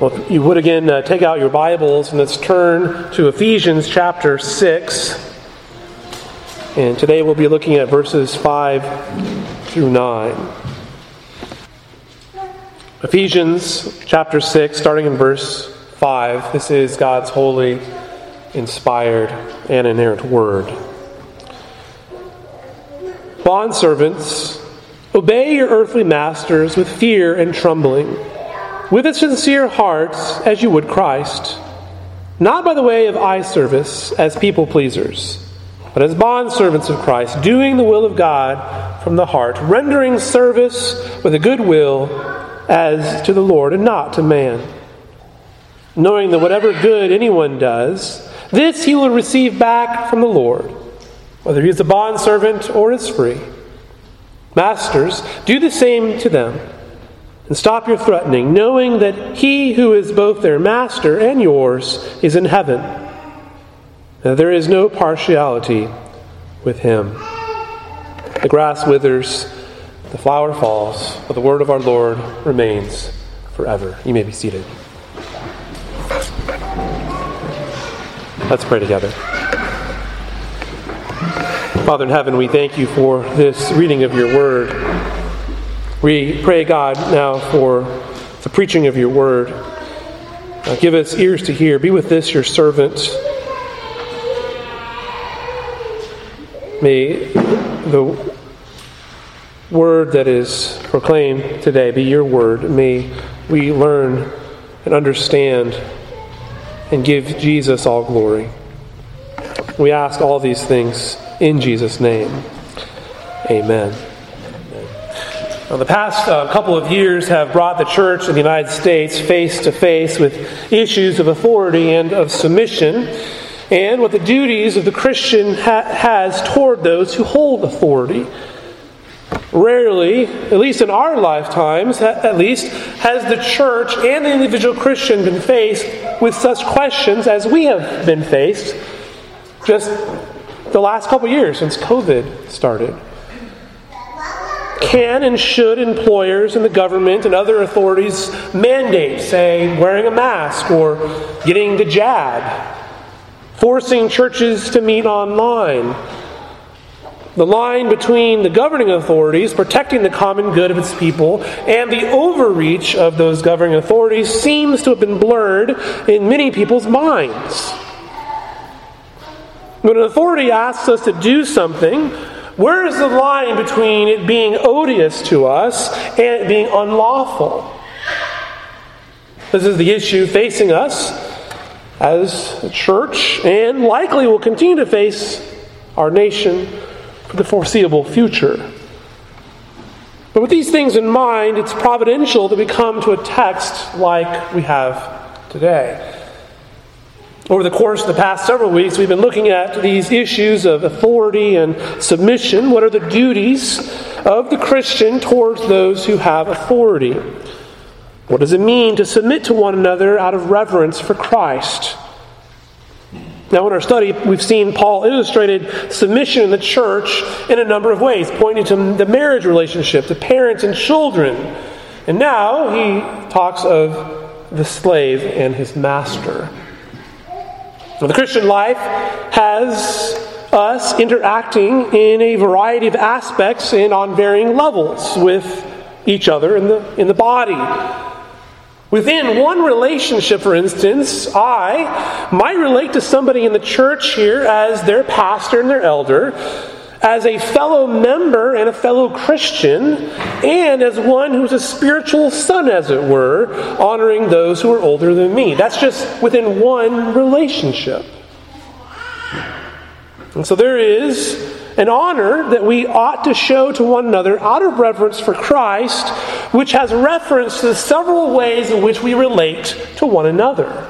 Well, if you would again uh, take out your Bibles and let's turn to Ephesians chapter 6. And today we'll be looking at verses 5 through 9. Ephesians chapter 6, starting in verse 5. This is God's holy, inspired, and inerrant word. Bondservants, obey your earthly masters with fear and trembling with a sincere heart as you would Christ, not by the way of eye service as people pleasers, but as bondservants of Christ, doing the will of God from the heart, rendering service with a good will as to the Lord and not to man. Knowing that whatever good anyone does, this he will receive back from the Lord, whether he is a bondservant or is free. Masters, do the same to them and stop your threatening, knowing that he who is both their master and yours is in heaven. There is no partiality with him. The grass withers, the flower falls, but the word of our Lord remains forever. You may be seated. Let's pray together. Father in heaven, we thank you for this reading of your word. We pray, God, now for the preaching of your word. Uh, give us ears to hear. Be with this, your servant. May the word that is proclaimed today be your word. May we learn and understand and give Jesus all glory. We ask all these things in Jesus' name. Amen. The past uh, couple of years have brought the church in the United States face to face with issues of authority and of submission, and what the duties of the Christian ha- has toward those who hold authority. Rarely, at least in our lifetimes, at least, has the church and the individual Christian been faced with such questions as we have been faced just the last couple of years since COVID started can and should employers and the government and other authorities mandate, say, wearing a mask or getting the jab, forcing churches to meet online? The line between the governing authorities protecting the common good of its people and the overreach of those governing authorities seems to have been blurred in many people's minds. When an authority asks us to do something, where is the line between it being odious to us and it being unlawful? This is the issue facing us as a church and likely will continue to face our nation for the foreseeable future. But with these things in mind, it's providential that we come to a text like we have today. Over the course of the past several weeks, we've been looking at these issues of authority and submission. What are the duties of the Christian towards those who have authority? What does it mean to submit to one another out of reverence for Christ? Now, in our study, we've seen Paul illustrated submission in the church in a number of ways, pointing to the marriage relationship, to parents and children. And now he talks of the slave and his master. Now, the Christian life has us interacting in a variety of aspects and on varying levels with each other in the, in the body. Within one relationship, for instance, I might relate to somebody in the church here as their pastor and their elder, as a fellow member and a fellow Christian, and as one who's a spiritual son, as it were, honoring those who are older than me. That's just within one relationship. And so there is an honor that we ought to show to one another out of reverence for Christ, which has reference to the several ways in which we relate to one another.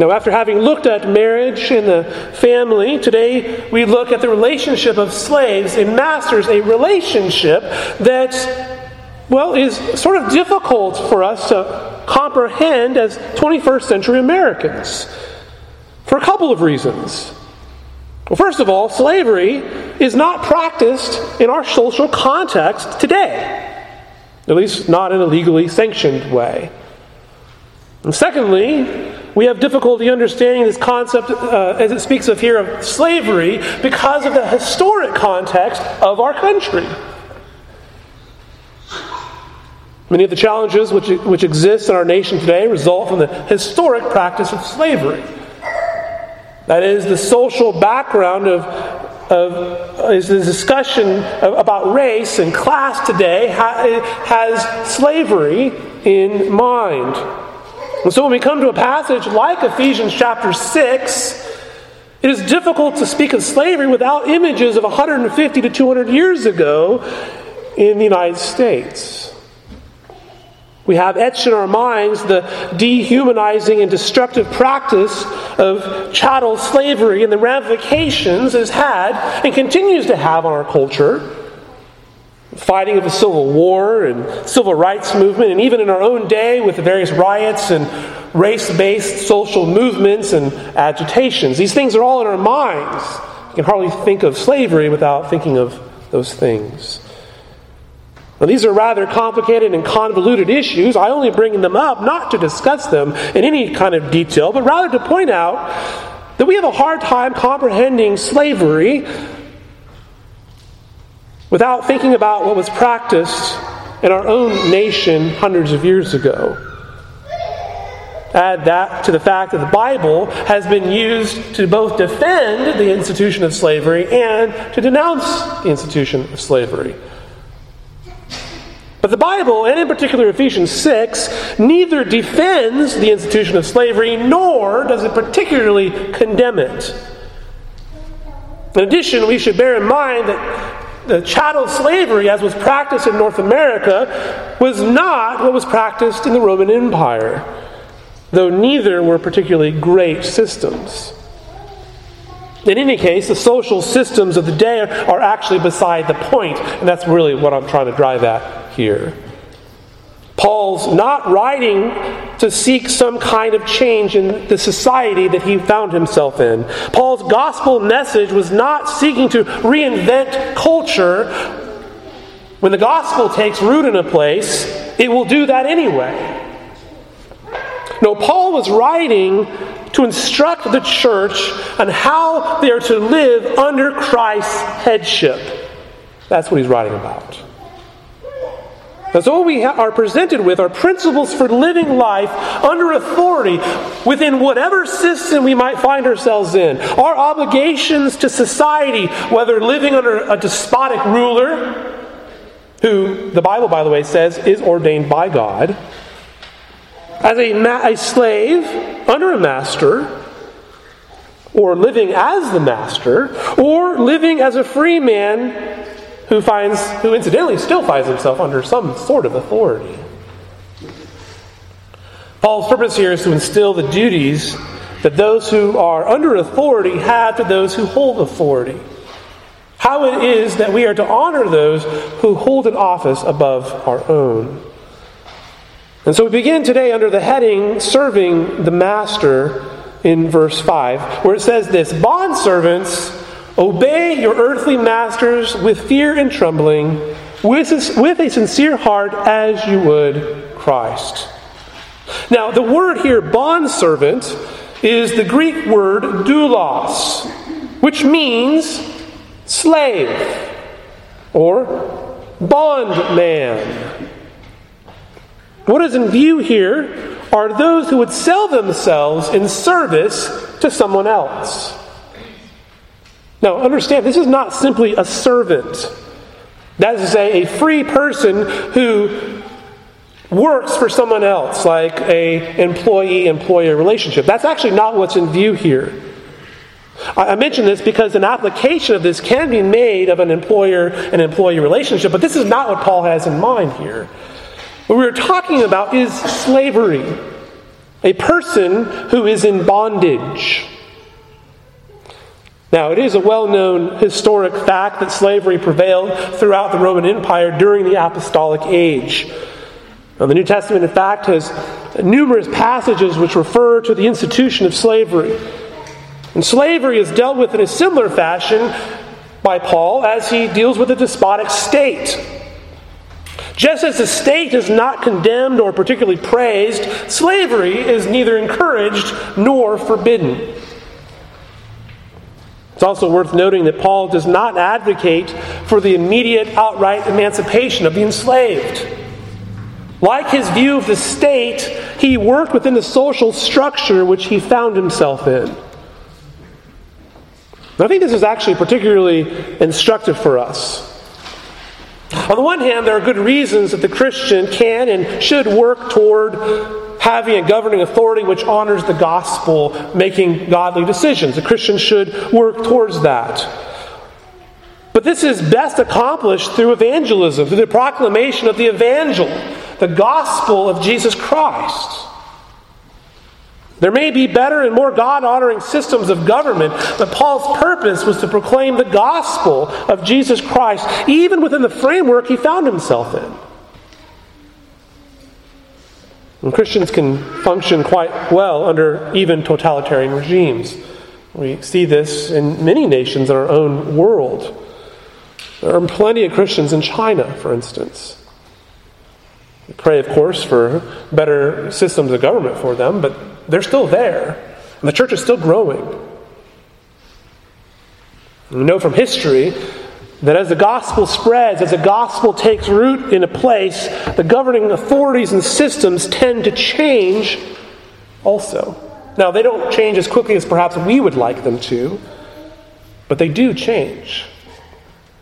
Now, after having looked at marriage and the family, today we look at the relationship of slaves and masters, a relationship that, well, is sort of difficult for us to comprehend as 21st century Americans for a couple of reasons. Well, first of all, slavery is not practiced in our social context today. at least not in a legally sanctioned way. And secondly, we have difficulty understanding this concept uh, as it speaks of here of slavery because of the historic context of our country. Many of the challenges which, which exist in our nation today result from the historic practice of slavery. That is, the social background of, of is the discussion of, about race and class today ha, has slavery in mind. And so when we come to a passage like Ephesians chapter 6, it is difficult to speak of slavery without images of 150 to 200 years ago in the United States. We have etched in our minds the dehumanizing and destructive practice of chattel slavery and the ramifications it has had and continues to have on our culture. Fighting of the Civil War and civil rights movement, and even in our own day with the various riots and race based social movements and agitations. These things are all in our minds. You can hardly think of slavery without thinking of those things. Now, these are rather complicated and convoluted issues. I only bring them up not to discuss them in any kind of detail, but rather to point out that we have a hard time comprehending slavery without thinking about what was practiced in our own nation hundreds of years ago. Add that to the fact that the Bible has been used to both defend the institution of slavery and to denounce the institution of slavery. But the Bible, and in particular Ephesians 6, neither defends the institution of slavery nor does it particularly condemn it. In addition, we should bear in mind that the chattel slavery, as was practiced in North America, was not what was practiced in the Roman Empire, though neither were particularly great systems. In any case, the social systems of the day are actually beside the point, and that's really what I'm trying to drive at here. Paul's not writing to seek some kind of change in the society that he found himself in. Paul's gospel message was not seeking to reinvent culture. When the gospel takes root in a place, it will do that anyway. No, Paul was writing to instruct the church on how they are to live under Christ's headship. That's what he's writing about. That's all we are presented with are principles for living life under authority within whatever system we might find ourselves in. Our obligations to society, whether living under a despotic ruler, who the Bible, by the way, says is ordained by God, as a, ma- a slave under a master, or living as the master, or living as a free man who finds who incidentally still finds himself under some sort of authority. Paul's purpose here is to instill the duties that those who are under authority have to those who hold authority. How it is that we are to honor those who hold an office above our own. And so we begin today under the heading Serving the Master in verse 5, where it says this Bondservants, obey your earthly masters with fear and trembling, with a, sincere heart as you would Christ. Now, the word here, bondservant, is the Greek word doulos, which means slave or bondman. What is in view here are those who would sell themselves in service to someone else. Now, understand, this is not simply a servant. That is to say, a free person who works for someone else, like a employee-employer relationship. That's actually not what's in view here. I mention this because an application of this can be made of an employer and employee relationship, but this is not what Paul has in mind here. What we're talking about is slavery, a person who is in bondage. Now, it is a well known historic fact that slavery prevailed throughout the Roman Empire during the apostolic age. Now, the New Testament, in fact, has numerous passages which refer to the institution of slavery. And slavery is dealt with in a similar fashion by Paul as he deals with a despotic state. Just as the state is not condemned or particularly praised, slavery is neither encouraged nor forbidden. It's also worth noting that Paul does not advocate for the immediate outright emancipation of the enslaved. Like his view of the state, he worked within the social structure which he found himself in. I think this is actually particularly instructive for us. On the one hand, there are good reasons that the Christian can and should work toward having a governing authority which honors the gospel, making godly decisions. The Christian should work towards that. But this is best accomplished through evangelism, through the proclamation of the evangel, the gospel of Jesus Christ. There may be better and more God honoring systems of government, but Paul's purpose was to proclaim the gospel of Jesus Christ, even within the framework he found himself in. And Christians can function quite well under even totalitarian regimes. We see this in many nations in our own world. There are plenty of Christians in China, for instance. We pray, of course, for better systems of government for them, but they're still there. And the church is still growing. We know from history that as the gospel spreads, as the gospel takes root in a place, the governing authorities and systems tend to change also. Now, they don't change as quickly as perhaps we would like them to, but they do change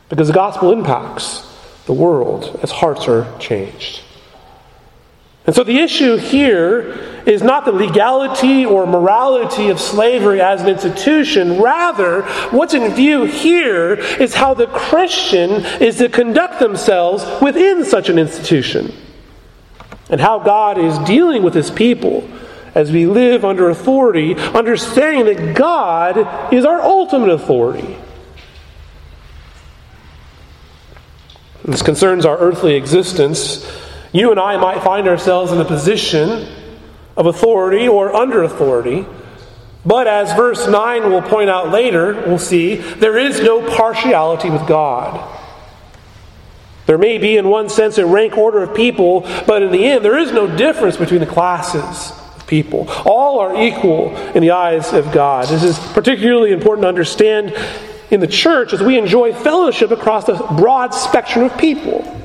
because the gospel impacts the world as hearts are changed. And so the issue here is not the legality or morality of slavery as an institution. Rather, what's in view here is how the Christian is to conduct themselves within such an institution. And how God is dealing with his people as we live under authority, understanding that God is our ultimate authority. This concerns our earthly existence. You and I might find ourselves in a position of authority or under authority. But as verse 9 will point out later, we'll see, there is no partiality with God. There may be, in one sense, a rank order of people, but in the end, there is no difference between the classes of people. All are equal in the eyes of God. This is particularly important to understand in the church as we enjoy fellowship across a broad spectrum of people.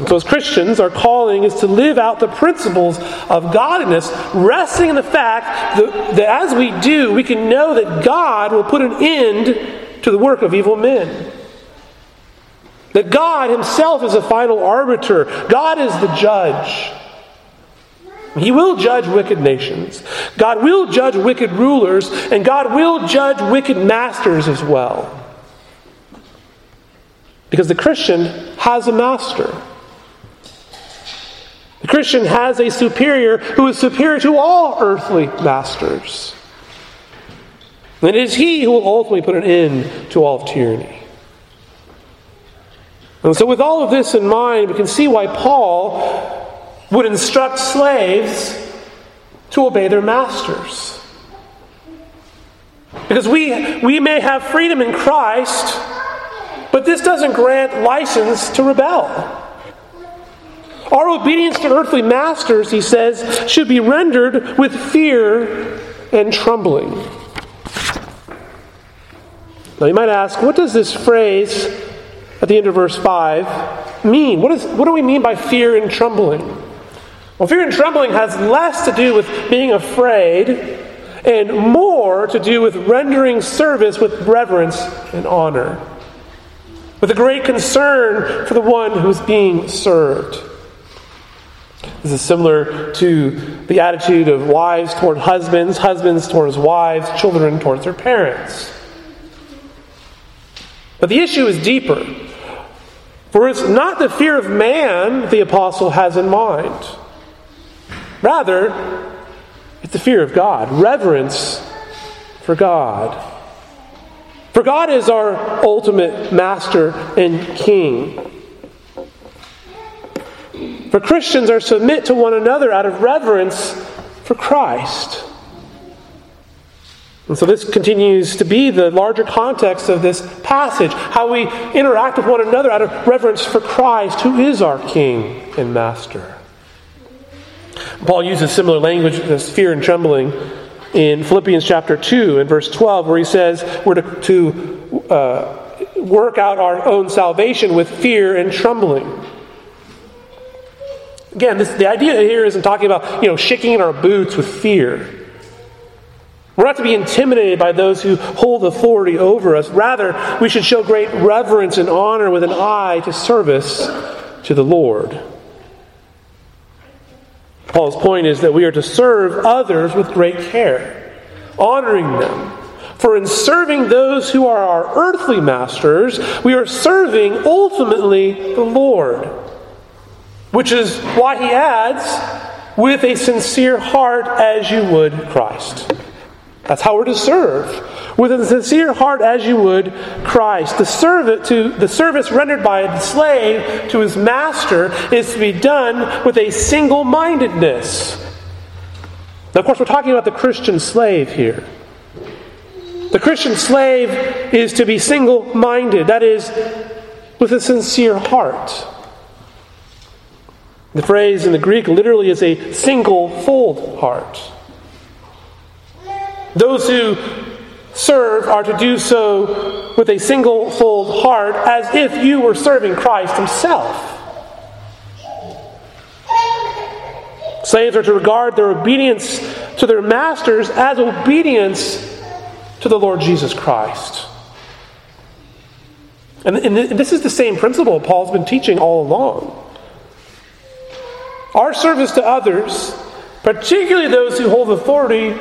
And so, as Christians, our calling is to live out the principles of godliness, resting in the fact that, that as we do, we can know that God will put an end to the work of evil men. That God Himself is a final arbiter, God is the judge. He will judge wicked nations. God will judge wicked rulers, and God will judge wicked masters as well. Because the Christian has a master. The Christian has a superior who is superior to all earthly masters. And it is he who will ultimately put an end to all of tyranny. And so, with all of this in mind, we can see why Paul would instruct slaves to obey their masters. Because we, we may have freedom in Christ, but this doesn't grant license to rebel. Our obedience to earthly masters, he says, should be rendered with fear and trembling. Now you might ask, what does this phrase at the end of verse 5 mean? What, is, what do we mean by fear and trembling? Well, fear and trembling has less to do with being afraid and more to do with rendering service with reverence and honor, with a great concern for the one who's being served. This is similar to the attitude of wives toward husbands, husbands towards wives, children towards their parents. But the issue is deeper. For it's not the fear of man the apostle has in mind. Rather, it's the fear of God, reverence for God. For God is our ultimate master and king. For Christians are submit to one another out of reverence for Christ. And so this continues to be the larger context of this passage how we interact with one another out of reverence for Christ, who is our King and Master. Paul uses similar language as fear and trembling in Philippians chapter 2 and verse 12, where he says we're to, to uh, work out our own salvation with fear and trembling. Again, this, the idea here isn't talking about you know shaking in our boots with fear. We're not to be intimidated by those who hold authority over us. Rather, we should show great reverence and honor with an eye to service to the Lord. Paul's point is that we are to serve others with great care, honoring them. For in serving those who are our earthly masters, we are serving ultimately the Lord. Which is why he adds, with a sincere heart as you would Christ. That's how we're to serve. With a sincere heart as you would Christ. The, to, the service rendered by the slave to his master is to be done with a single mindedness. Now, of course, we're talking about the Christian slave here. The Christian slave is to be single minded, that is, with a sincere heart. The phrase in the Greek literally is a single fold heart. Those who serve are to do so with a single fold heart as if you were serving Christ Himself. Slaves are to regard their obedience to their masters as obedience to the Lord Jesus Christ. And, and this is the same principle Paul's been teaching all along. Our service to others, particularly those who hold authority,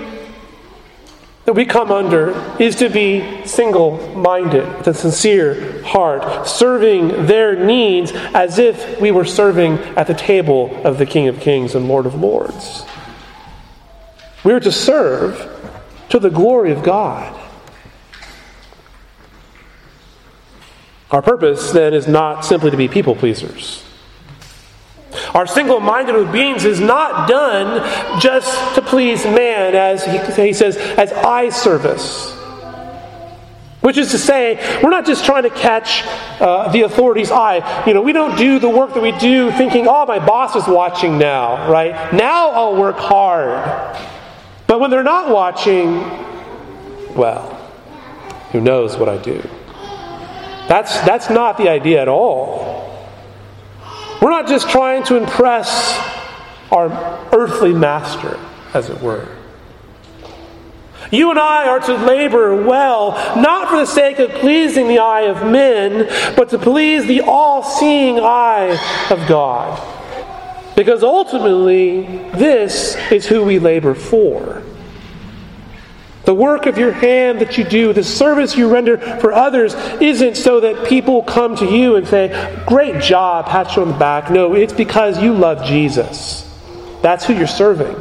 that we come under is to be single minded, with a sincere heart, serving their needs as if we were serving at the table of the King of Kings and Lord of Lords. We are to serve to the glory of God. Our purpose then is not simply to be people pleasers. Our single minded obedience is not done just to please man, as he, says, as eye service. Which is to say, we're not just trying to catch uh, the authority's eye. You know, we don't do the work that we do thinking, oh, my boss is watching now, right? Now I'll work hard. But when they're not watching, well, who knows what I do? That's, that's not the idea at all. We're not just trying to impress our earthly master, as it were. You and I are to labor well, not for the sake of pleasing the eye of men, but to please the all seeing eye of God. Because ultimately, this is who we labor for. The work of your hand that you do, the service you render for others, isn't so that people come to you and say, Great job, pat you on the back. No, it's because you love Jesus. That's who you're serving.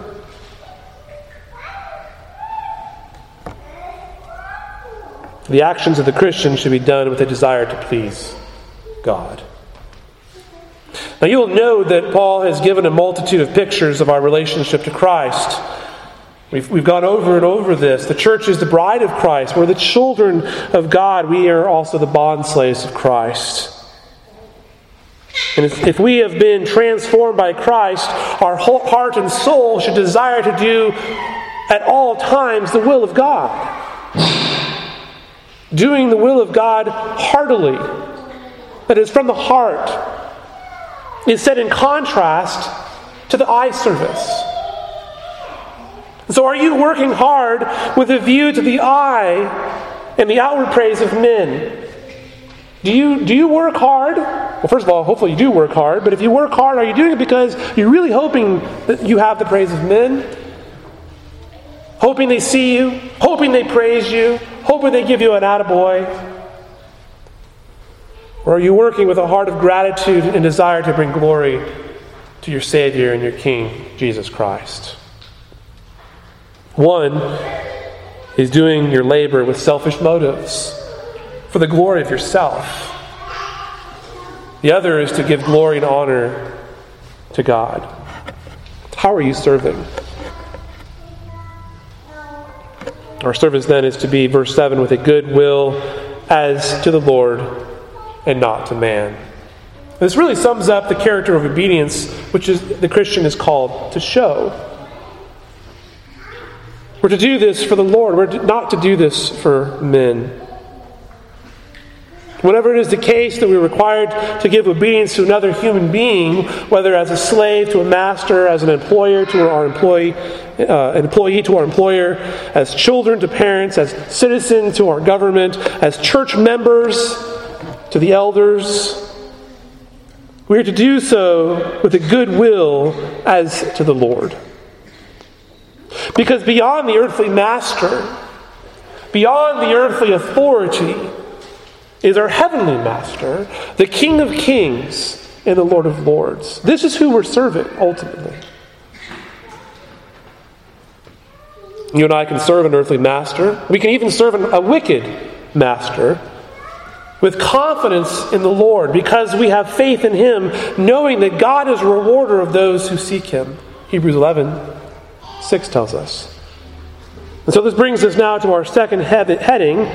The actions of the Christian should be done with a desire to please God. Now, you'll know that Paul has given a multitude of pictures of our relationship to Christ. We've, we've gone over and over this. The church is the bride of Christ. We're the children of God. We are also the bond slaves of Christ. And if, if we have been transformed by Christ, our whole heart and soul should desire to do at all times the will of God. Doing the will of God heartily, that is from the heart, is set in contrast to the eye service. So, are you working hard with a view to the eye and the outward praise of men? Do you, do you work hard? Well, first of all, hopefully you do work hard, but if you work hard, are you doing it because you're really hoping that you have the praise of men? Hoping they see you, hoping they praise you, hoping they give you an attaboy? Or are you working with a heart of gratitude and desire to bring glory to your Savior and your King, Jesus Christ? One is doing your labor with selfish motives for the glory of yourself. The other is to give glory and honor to God. How are you serving? Our service then is to be, verse 7, with a good will as to the Lord and not to man. This really sums up the character of obedience which is, the Christian is called to show. We're to do this for the Lord, we're not to do this for men. Whenever it is the case that we're required to give obedience to another human being, whether as a slave to a master, as an employer to our employee, uh, employee to our employer, as children to parents, as citizens to our government, as church members to the elders, we are to do so with a good will as to the Lord. Because beyond the earthly master, beyond the earthly authority, is our heavenly master, the King of kings and the Lord of lords. This is who we're serving ultimately. You and I can serve an earthly master. We can even serve a wicked master with confidence in the Lord because we have faith in Him, knowing that God is a rewarder of those who seek Him. Hebrews 11 6 tells us. And so this brings us now to our second heading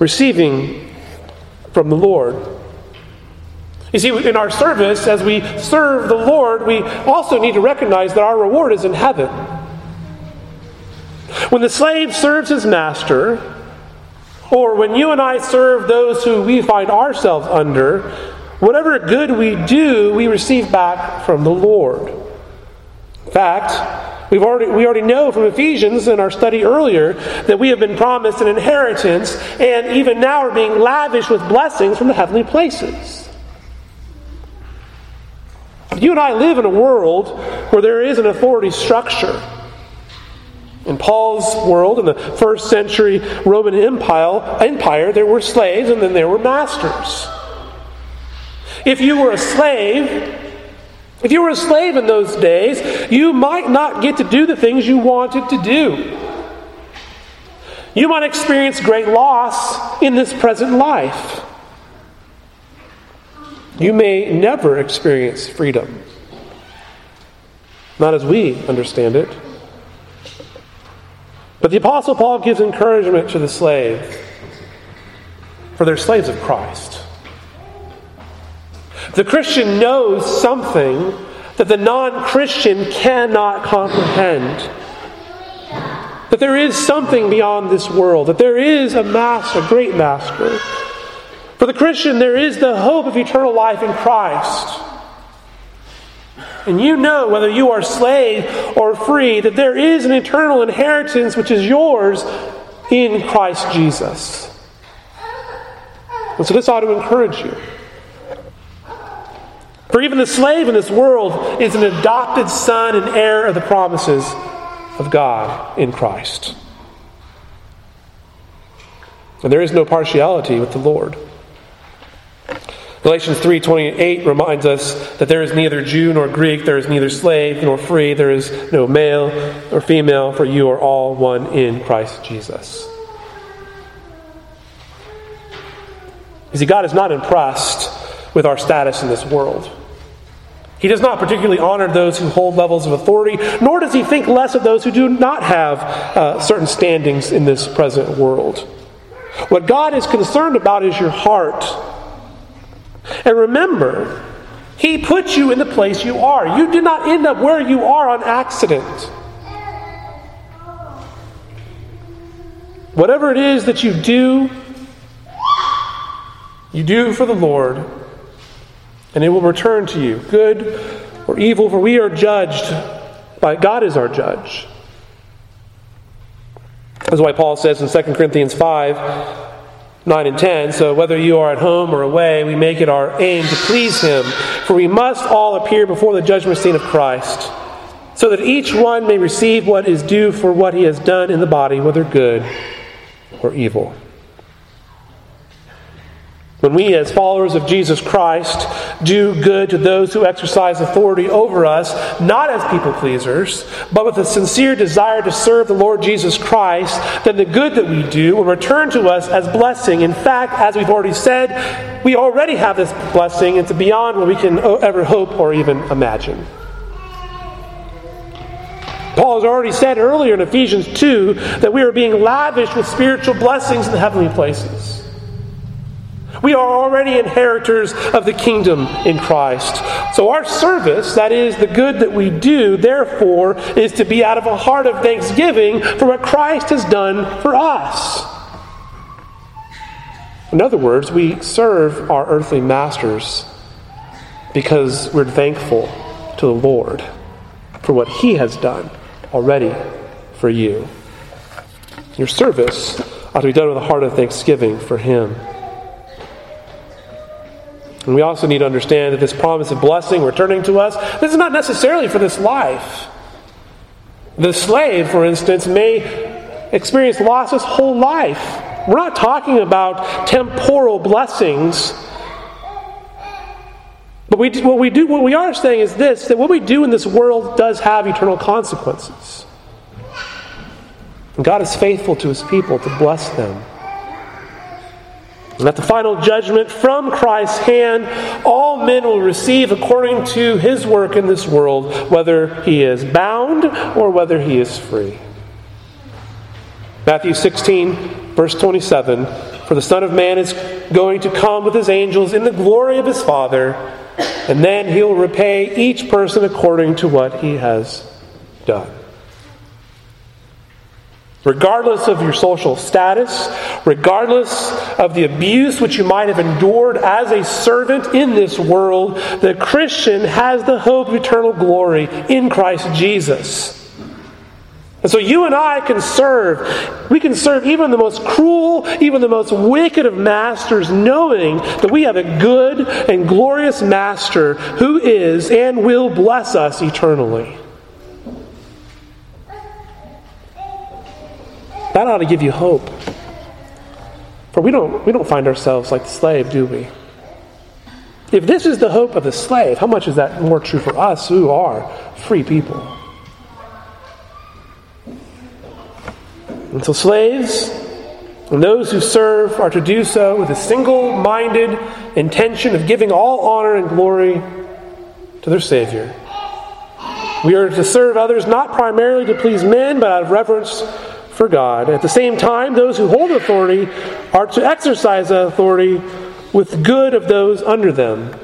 receiving from the Lord. You see, in our service, as we serve the Lord, we also need to recognize that our reward is in heaven. When the slave serves his master, or when you and I serve those who we find ourselves under, whatever good we do, we receive back from the Lord. In fact, we've already, we already know from Ephesians in our study earlier that we have been promised an inheritance, and even now are being lavished with blessings from the heavenly places. You and I live in a world where there is an authority structure. In Paul's world, in the first century Roman Empire, empire, there were slaves and then there were masters. If you were a slave, if you were a slave in those days, you might not get to do the things you wanted to do. You might experience great loss in this present life. You may never experience freedom. Not as we understand it. But the Apostle Paul gives encouragement to the slave, for they're slaves of Christ. The Christian knows something that the non Christian cannot comprehend. That there is something beyond this world, that there is a master, a great master. For the Christian, there is the hope of eternal life in Christ. And you know, whether you are slave or free, that there is an eternal inheritance which is yours in Christ Jesus. And so this ought to encourage you. For even the slave in this world is an adopted son and heir of the promises of God in Christ. And there is no partiality with the Lord. Galatians 3:28 reminds us that there is neither Jew nor Greek, there is neither slave nor free, there is no male or female, for you are all one in Christ Jesus. You see, God is not impressed with our status in this world. He does not particularly honor those who hold levels of authority, nor does he think less of those who do not have uh, certain standings in this present world. What God is concerned about is your heart and remember, He put you in the place you are. You did not end up where you are on accident. Whatever it is that you do, you do for the Lord, and it will return to you, good or evil, for we are judged by God is our judge. That's why Paul says in 2 Corinthians 5 9 and 10. So whether you are at home or away, we make it our aim to please Him. For we must all appear before the judgment seat of Christ, so that each one may receive what is due for what he has done in the body, whether good or evil. When we, as followers of Jesus Christ, do good to those who exercise authority over us, not as people pleasers, but with a sincere desire to serve the Lord Jesus Christ, then the good that we do will return to us as blessing. In fact, as we've already said, we already have this blessing. It's beyond what we can ever hope or even imagine. Paul has already said earlier in Ephesians 2 that we are being lavished with spiritual blessings in the heavenly places. We are already inheritors of the kingdom in Christ. So our service, that is, the good that we do, therefore, is to be out of a heart of thanksgiving for what Christ has done for us. In other words, we serve our earthly masters because we're thankful to the Lord for what He has done already for you. Your service ought to be done with a heart of thanksgiving for Him. And we also need to understand that this promise of blessing returning to us, this is not necessarily for this life. The slave, for instance, may experience loss his whole life. We're not talking about temporal blessings. But we, what we do, what we are saying is this: that what we do in this world does have eternal consequences. And God is faithful to His people to bless them. And at the final judgment from Christ's hand, all men will receive according to his work in this world, whether he is bound or whether he is free. Matthew 16, verse 27 For the Son of Man is going to come with his angels in the glory of his Father, and then he'll repay each person according to what he has done regardless of your social status, regardless of the abuse which you might have endured as a servant in this world, the Christian has the hope of eternal glory in Christ Jesus. And so you and I can serve. We can serve even the most cruel, even the most wicked of masters, knowing that we have a good and glorious master who is and will bless us eternally. That ought to give you hope. For we don't, we don't find ourselves like the slave, do we? If this is the hope of the slave, how much is that more true for us who are free people? And so, slaves and those who serve are to do so with a single minded intention of giving all honor and glory to their Savior. We are to serve others not primarily to please men, but out of reverence for God. At the same time, those who hold authority are to exercise that authority with good of those under them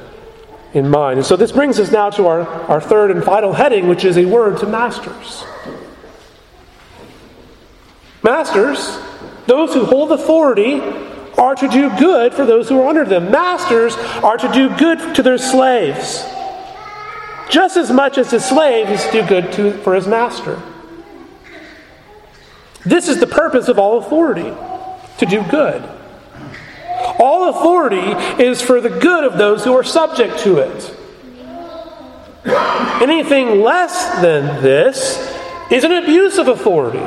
in mind. And so this brings us now to our, our third and final heading, which is a word to masters. Masters, those who hold authority, are to do good for those who are under them. Masters are to do good to their slaves, just as much as the slave is to do good to, for his master. This is the purpose of all authority to do good. All authority is for the good of those who are subject to it. Anything less than this is an abuse of authority.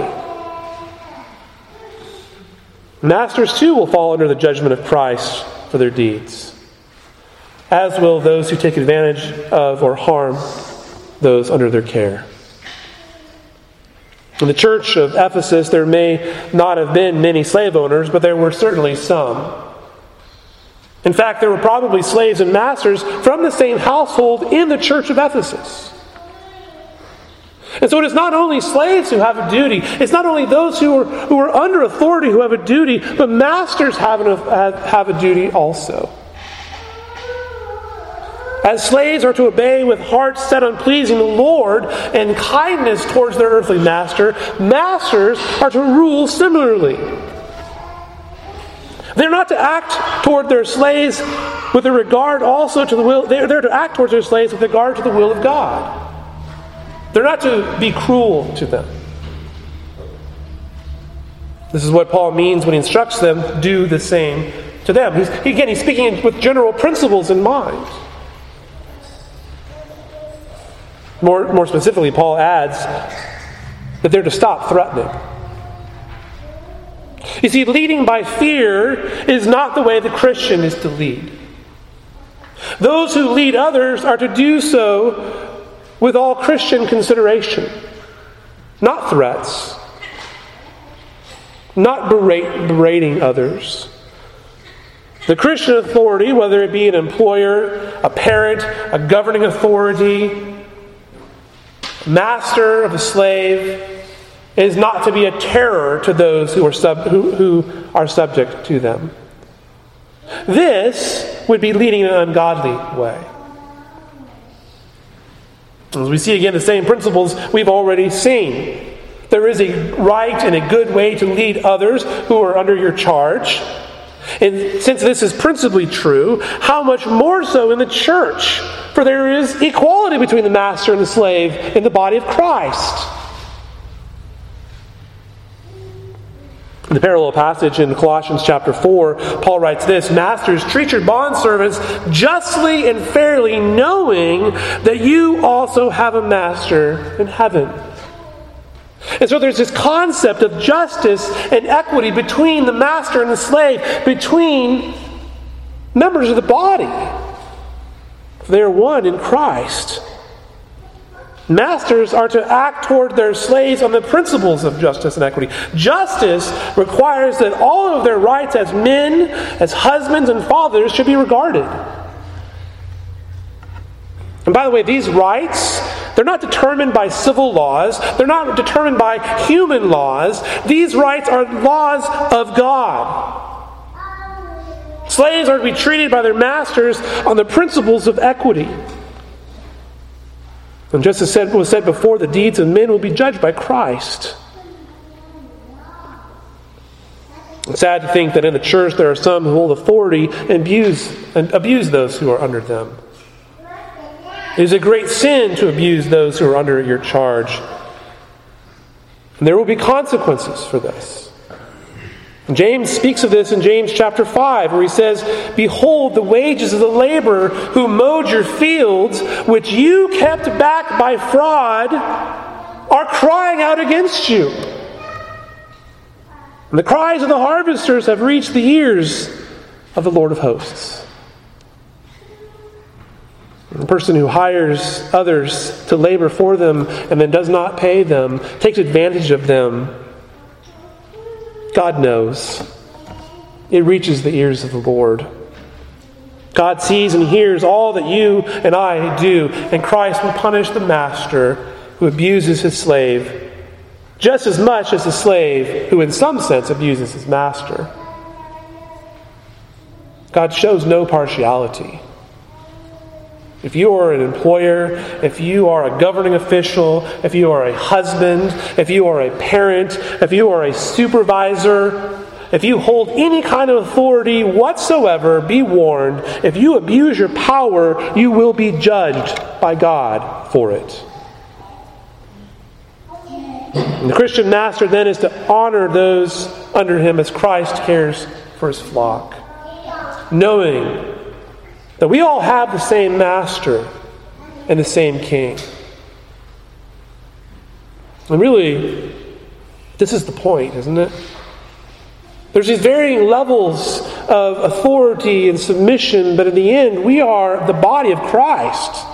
Masters too will fall under the judgment of Christ for their deeds, as will those who take advantage of or harm those under their care. In the church of Ephesus, there may not have been many slave owners, but there were certainly some. In fact, there were probably slaves and masters from the same household in the church of Ephesus. And so it is not only slaves who have a duty, it's not only those who are, who are under authority who have a duty, but masters have, an, have a duty also. As slaves are to obey with hearts set on pleasing the Lord and kindness towards their earthly master, masters are to rule similarly. They're not to act toward their slaves with a regard also to the will, they're, they're to act towards their slaves with regard to the will of God. They're not to be cruel to them. This is what Paul means when he instructs them do the same to them. He's, again, he's speaking with general principles in mind. More, more specifically, Paul adds that they're to stop threatening. You see, leading by fear is not the way the Christian is to lead. Those who lead others are to do so with all Christian consideration, not threats, not berate, berating others. The Christian authority, whether it be an employer, a parent, a governing authority, master of a slave is not to be a terror to those who are, sub, who, who are subject to them. This would be leading in an ungodly way. As we see again the same principles we've already seen. There is a right and a good way to lead others who are under your charge. And since this is principally true, how much more so in the church? For there is equality between the master and the slave in the body of Christ. In the parallel passage in Colossians chapter 4, Paul writes this Masters, treat your bondservants justly and fairly, knowing that you also have a master in heaven. And so there's this concept of justice and equity between the master and the slave, between members of the body. They are one in Christ. Masters are to act toward their slaves on the principles of justice and equity. Justice requires that all of their rights as men, as husbands, and fathers should be regarded. And by the way, these rights, they're not determined by civil laws, they're not determined by human laws. These rights are laws of God. Slaves are to be treated by their masters on the principles of equity. And just as was said before, the deeds of men will be judged by Christ. It's sad to think that in the church there are some who hold authority and abuse, and abuse those who are under them. It is a great sin to abuse those who are under your charge. And there will be consequences for this. James speaks of this in James chapter 5, where he says, Behold, the wages of the laborer who mowed your fields, which you kept back by fraud, are crying out against you. And the cries of the harvesters have reached the ears of the Lord of hosts. The person who hires others to labor for them and then does not pay them takes advantage of them God knows. It reaches the ears of the Lord. God sees and hears all that you and I do, and Christ will punish the master who abuses his slave just as much as the slave who, in some sense, abuses his master. God shows no partiality. If you are an employer, if you are a governing official, if you are a husband, if you are a parent, if you are a supervisor, if you hold any kind of authority whatsoever, be warned. If you abuse your power, you will be judged by God for it. And the Christian master then is to honor those under him as Christ cares for his flock, knowing that we all have the same master and the same king. And really, this is the point, isn't it? There's these varying levels of authority and submission, but in the end, we are the body of Christ.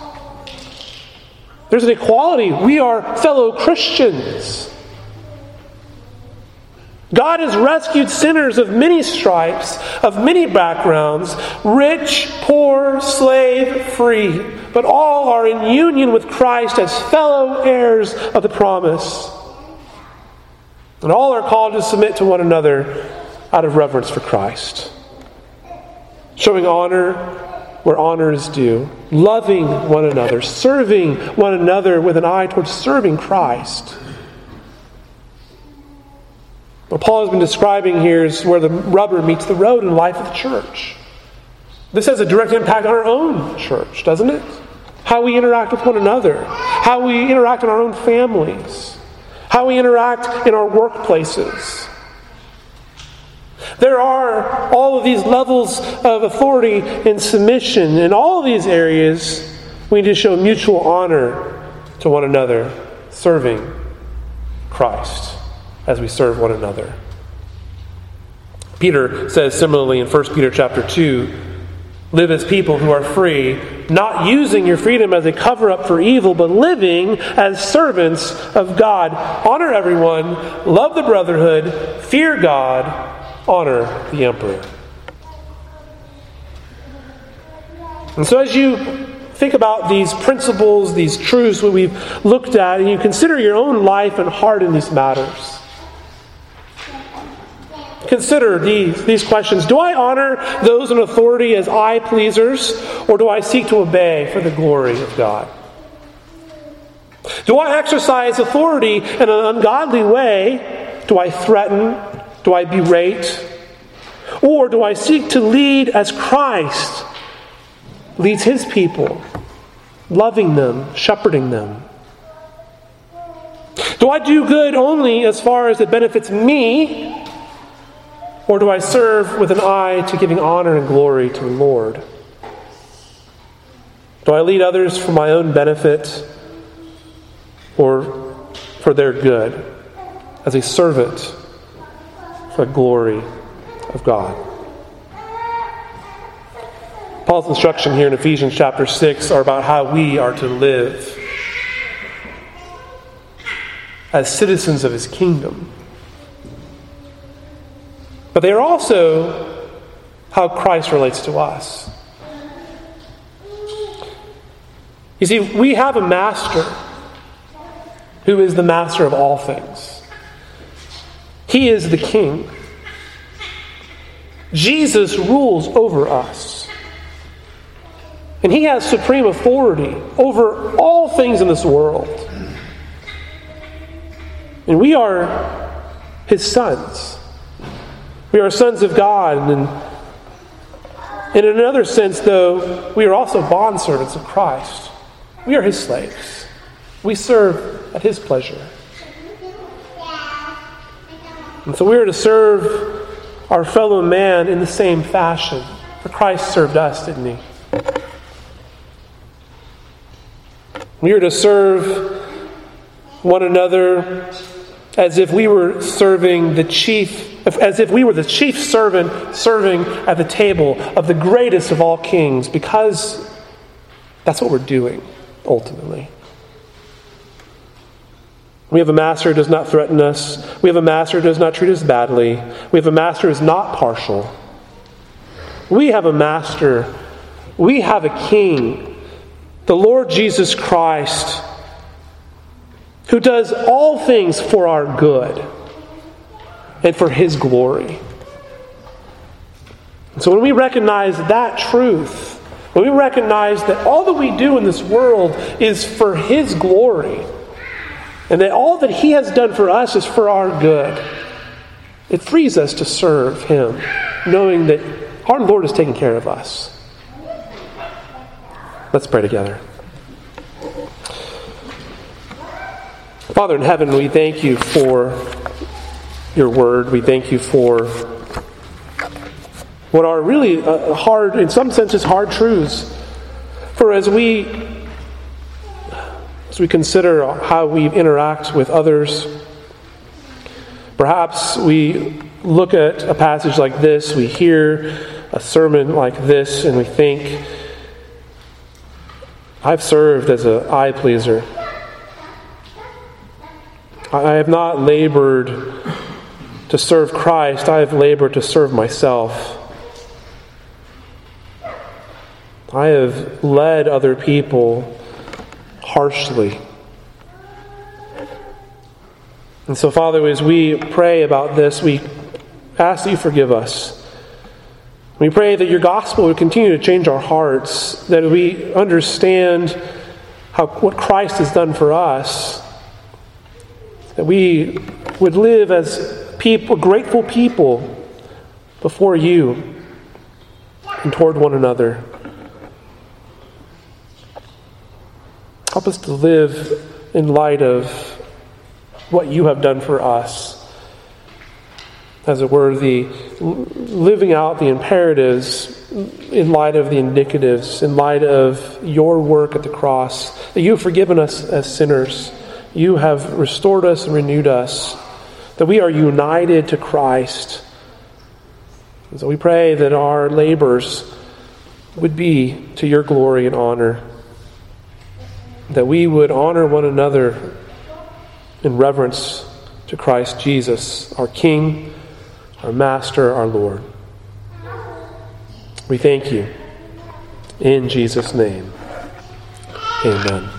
There's an equality. We are fellow Christians. God has rescued sinners of many stripes, of many backgrounds, rich, poor, slave, free, but all are in union with Christ as fellow heirs of the promise. And all are called to submit to one another out of reverence for Christ, showing honor where honor is due, loving one another, serving one another with an eye towards serving Christ. What Paul has been describing here is where the rubber meets the road in the life of the church. This has a direct impact on our own church, doesn't it? How we interact with one another, how we interact in our own families, how we interact in our workplaces. There are all of these levels of authority and submission. In all of these areas, we need to show mutual honor to one another, serving Christ as we serve one another. Peter says similarly in 1 Peter chapter 2 live as people who are free, not using your freedom as a cover up for evil, but living as servants of God. Honor everyone, love the brotherhood, fear God, honor the emperor. And so as you think about these principles, these truths that we've looked at, and you consider your own life and heart in these matters. Consider these, these questions Do I honor those in authority as eye pleasers, or do I seek to obey for the glory of God? Do I exercise authority in an ungodly way? Do I threaten? Do I berate? Or do I seek to lead as Christ leads his people, loving them, shepherding them? Do I do good only as far as it benefits me? Or do I serve with an eye to giving honor and glory to the Lord? Do I lead others for my own benefit or for their good as a servant for the glory of God? Paul's instruction here in Ephesians chapter 6 are about how we are to live as citizens of his kingdom. But they are also how Christ relates to us. You see, we have a master who is the master of all things. He is the king. Jesus rules over us. And he has supreme authority over all things in this world. And we are his sons. We are sons of God. And, in another sense, though, we are also bondservants of Christ. We are his slaves. We serve at his pleasure. And so we are to serve our fellow man in the same fashion. For Christ served us, didn't he? We are to serve one another as if we were serving the chief as if we were the chief servant serving at the table of the greatest of all kings, because that's what we're doing ultimately. We have a master who does not threaten us. We have a master who does not treat us badly. We have a master who is not partial. We have a master. We have a king, the Lord Jesus Christ, who does all things for our good and for His glory. And so when we recognize that truth, when we recognize that all that we do in this world is for His glory, and that all that He has done for us is for our good, it frees us to serve Him, knowing that our Lord is taking care of us. Let's pray together. Father in heaven, we thank you for your word. We thank you for what are really uh, hard, in some senses, hard truths. For as we as we consider how we interact with others, perhaps we look at a passage like this, we hear a sermon like this, and we think, I've served as an eye pleaser. I have not labored to serve Christ, I have labored to serve myself. I have led other people harshly. And so, Father, as we pray about this, we ask that you forgive us. We pray that your gospel would continue to change our hearts, that we understand how, what Christ has done for us, that we would live as people, grateful people before you and toward one another. Help us to live in light of what you have done for us. As it were, the living out the imperatives in light of the indicatives, in light of your work at the cross, that you have forgiven us as sinners. You have restored us and renewed us that we are united to Christ. And so we pray that our labors would be to your glory and honor, that we would honor one another in reverence to Christ Jesus, our King, our Master, our Lord. We thank you. In Jesus' name, Amen.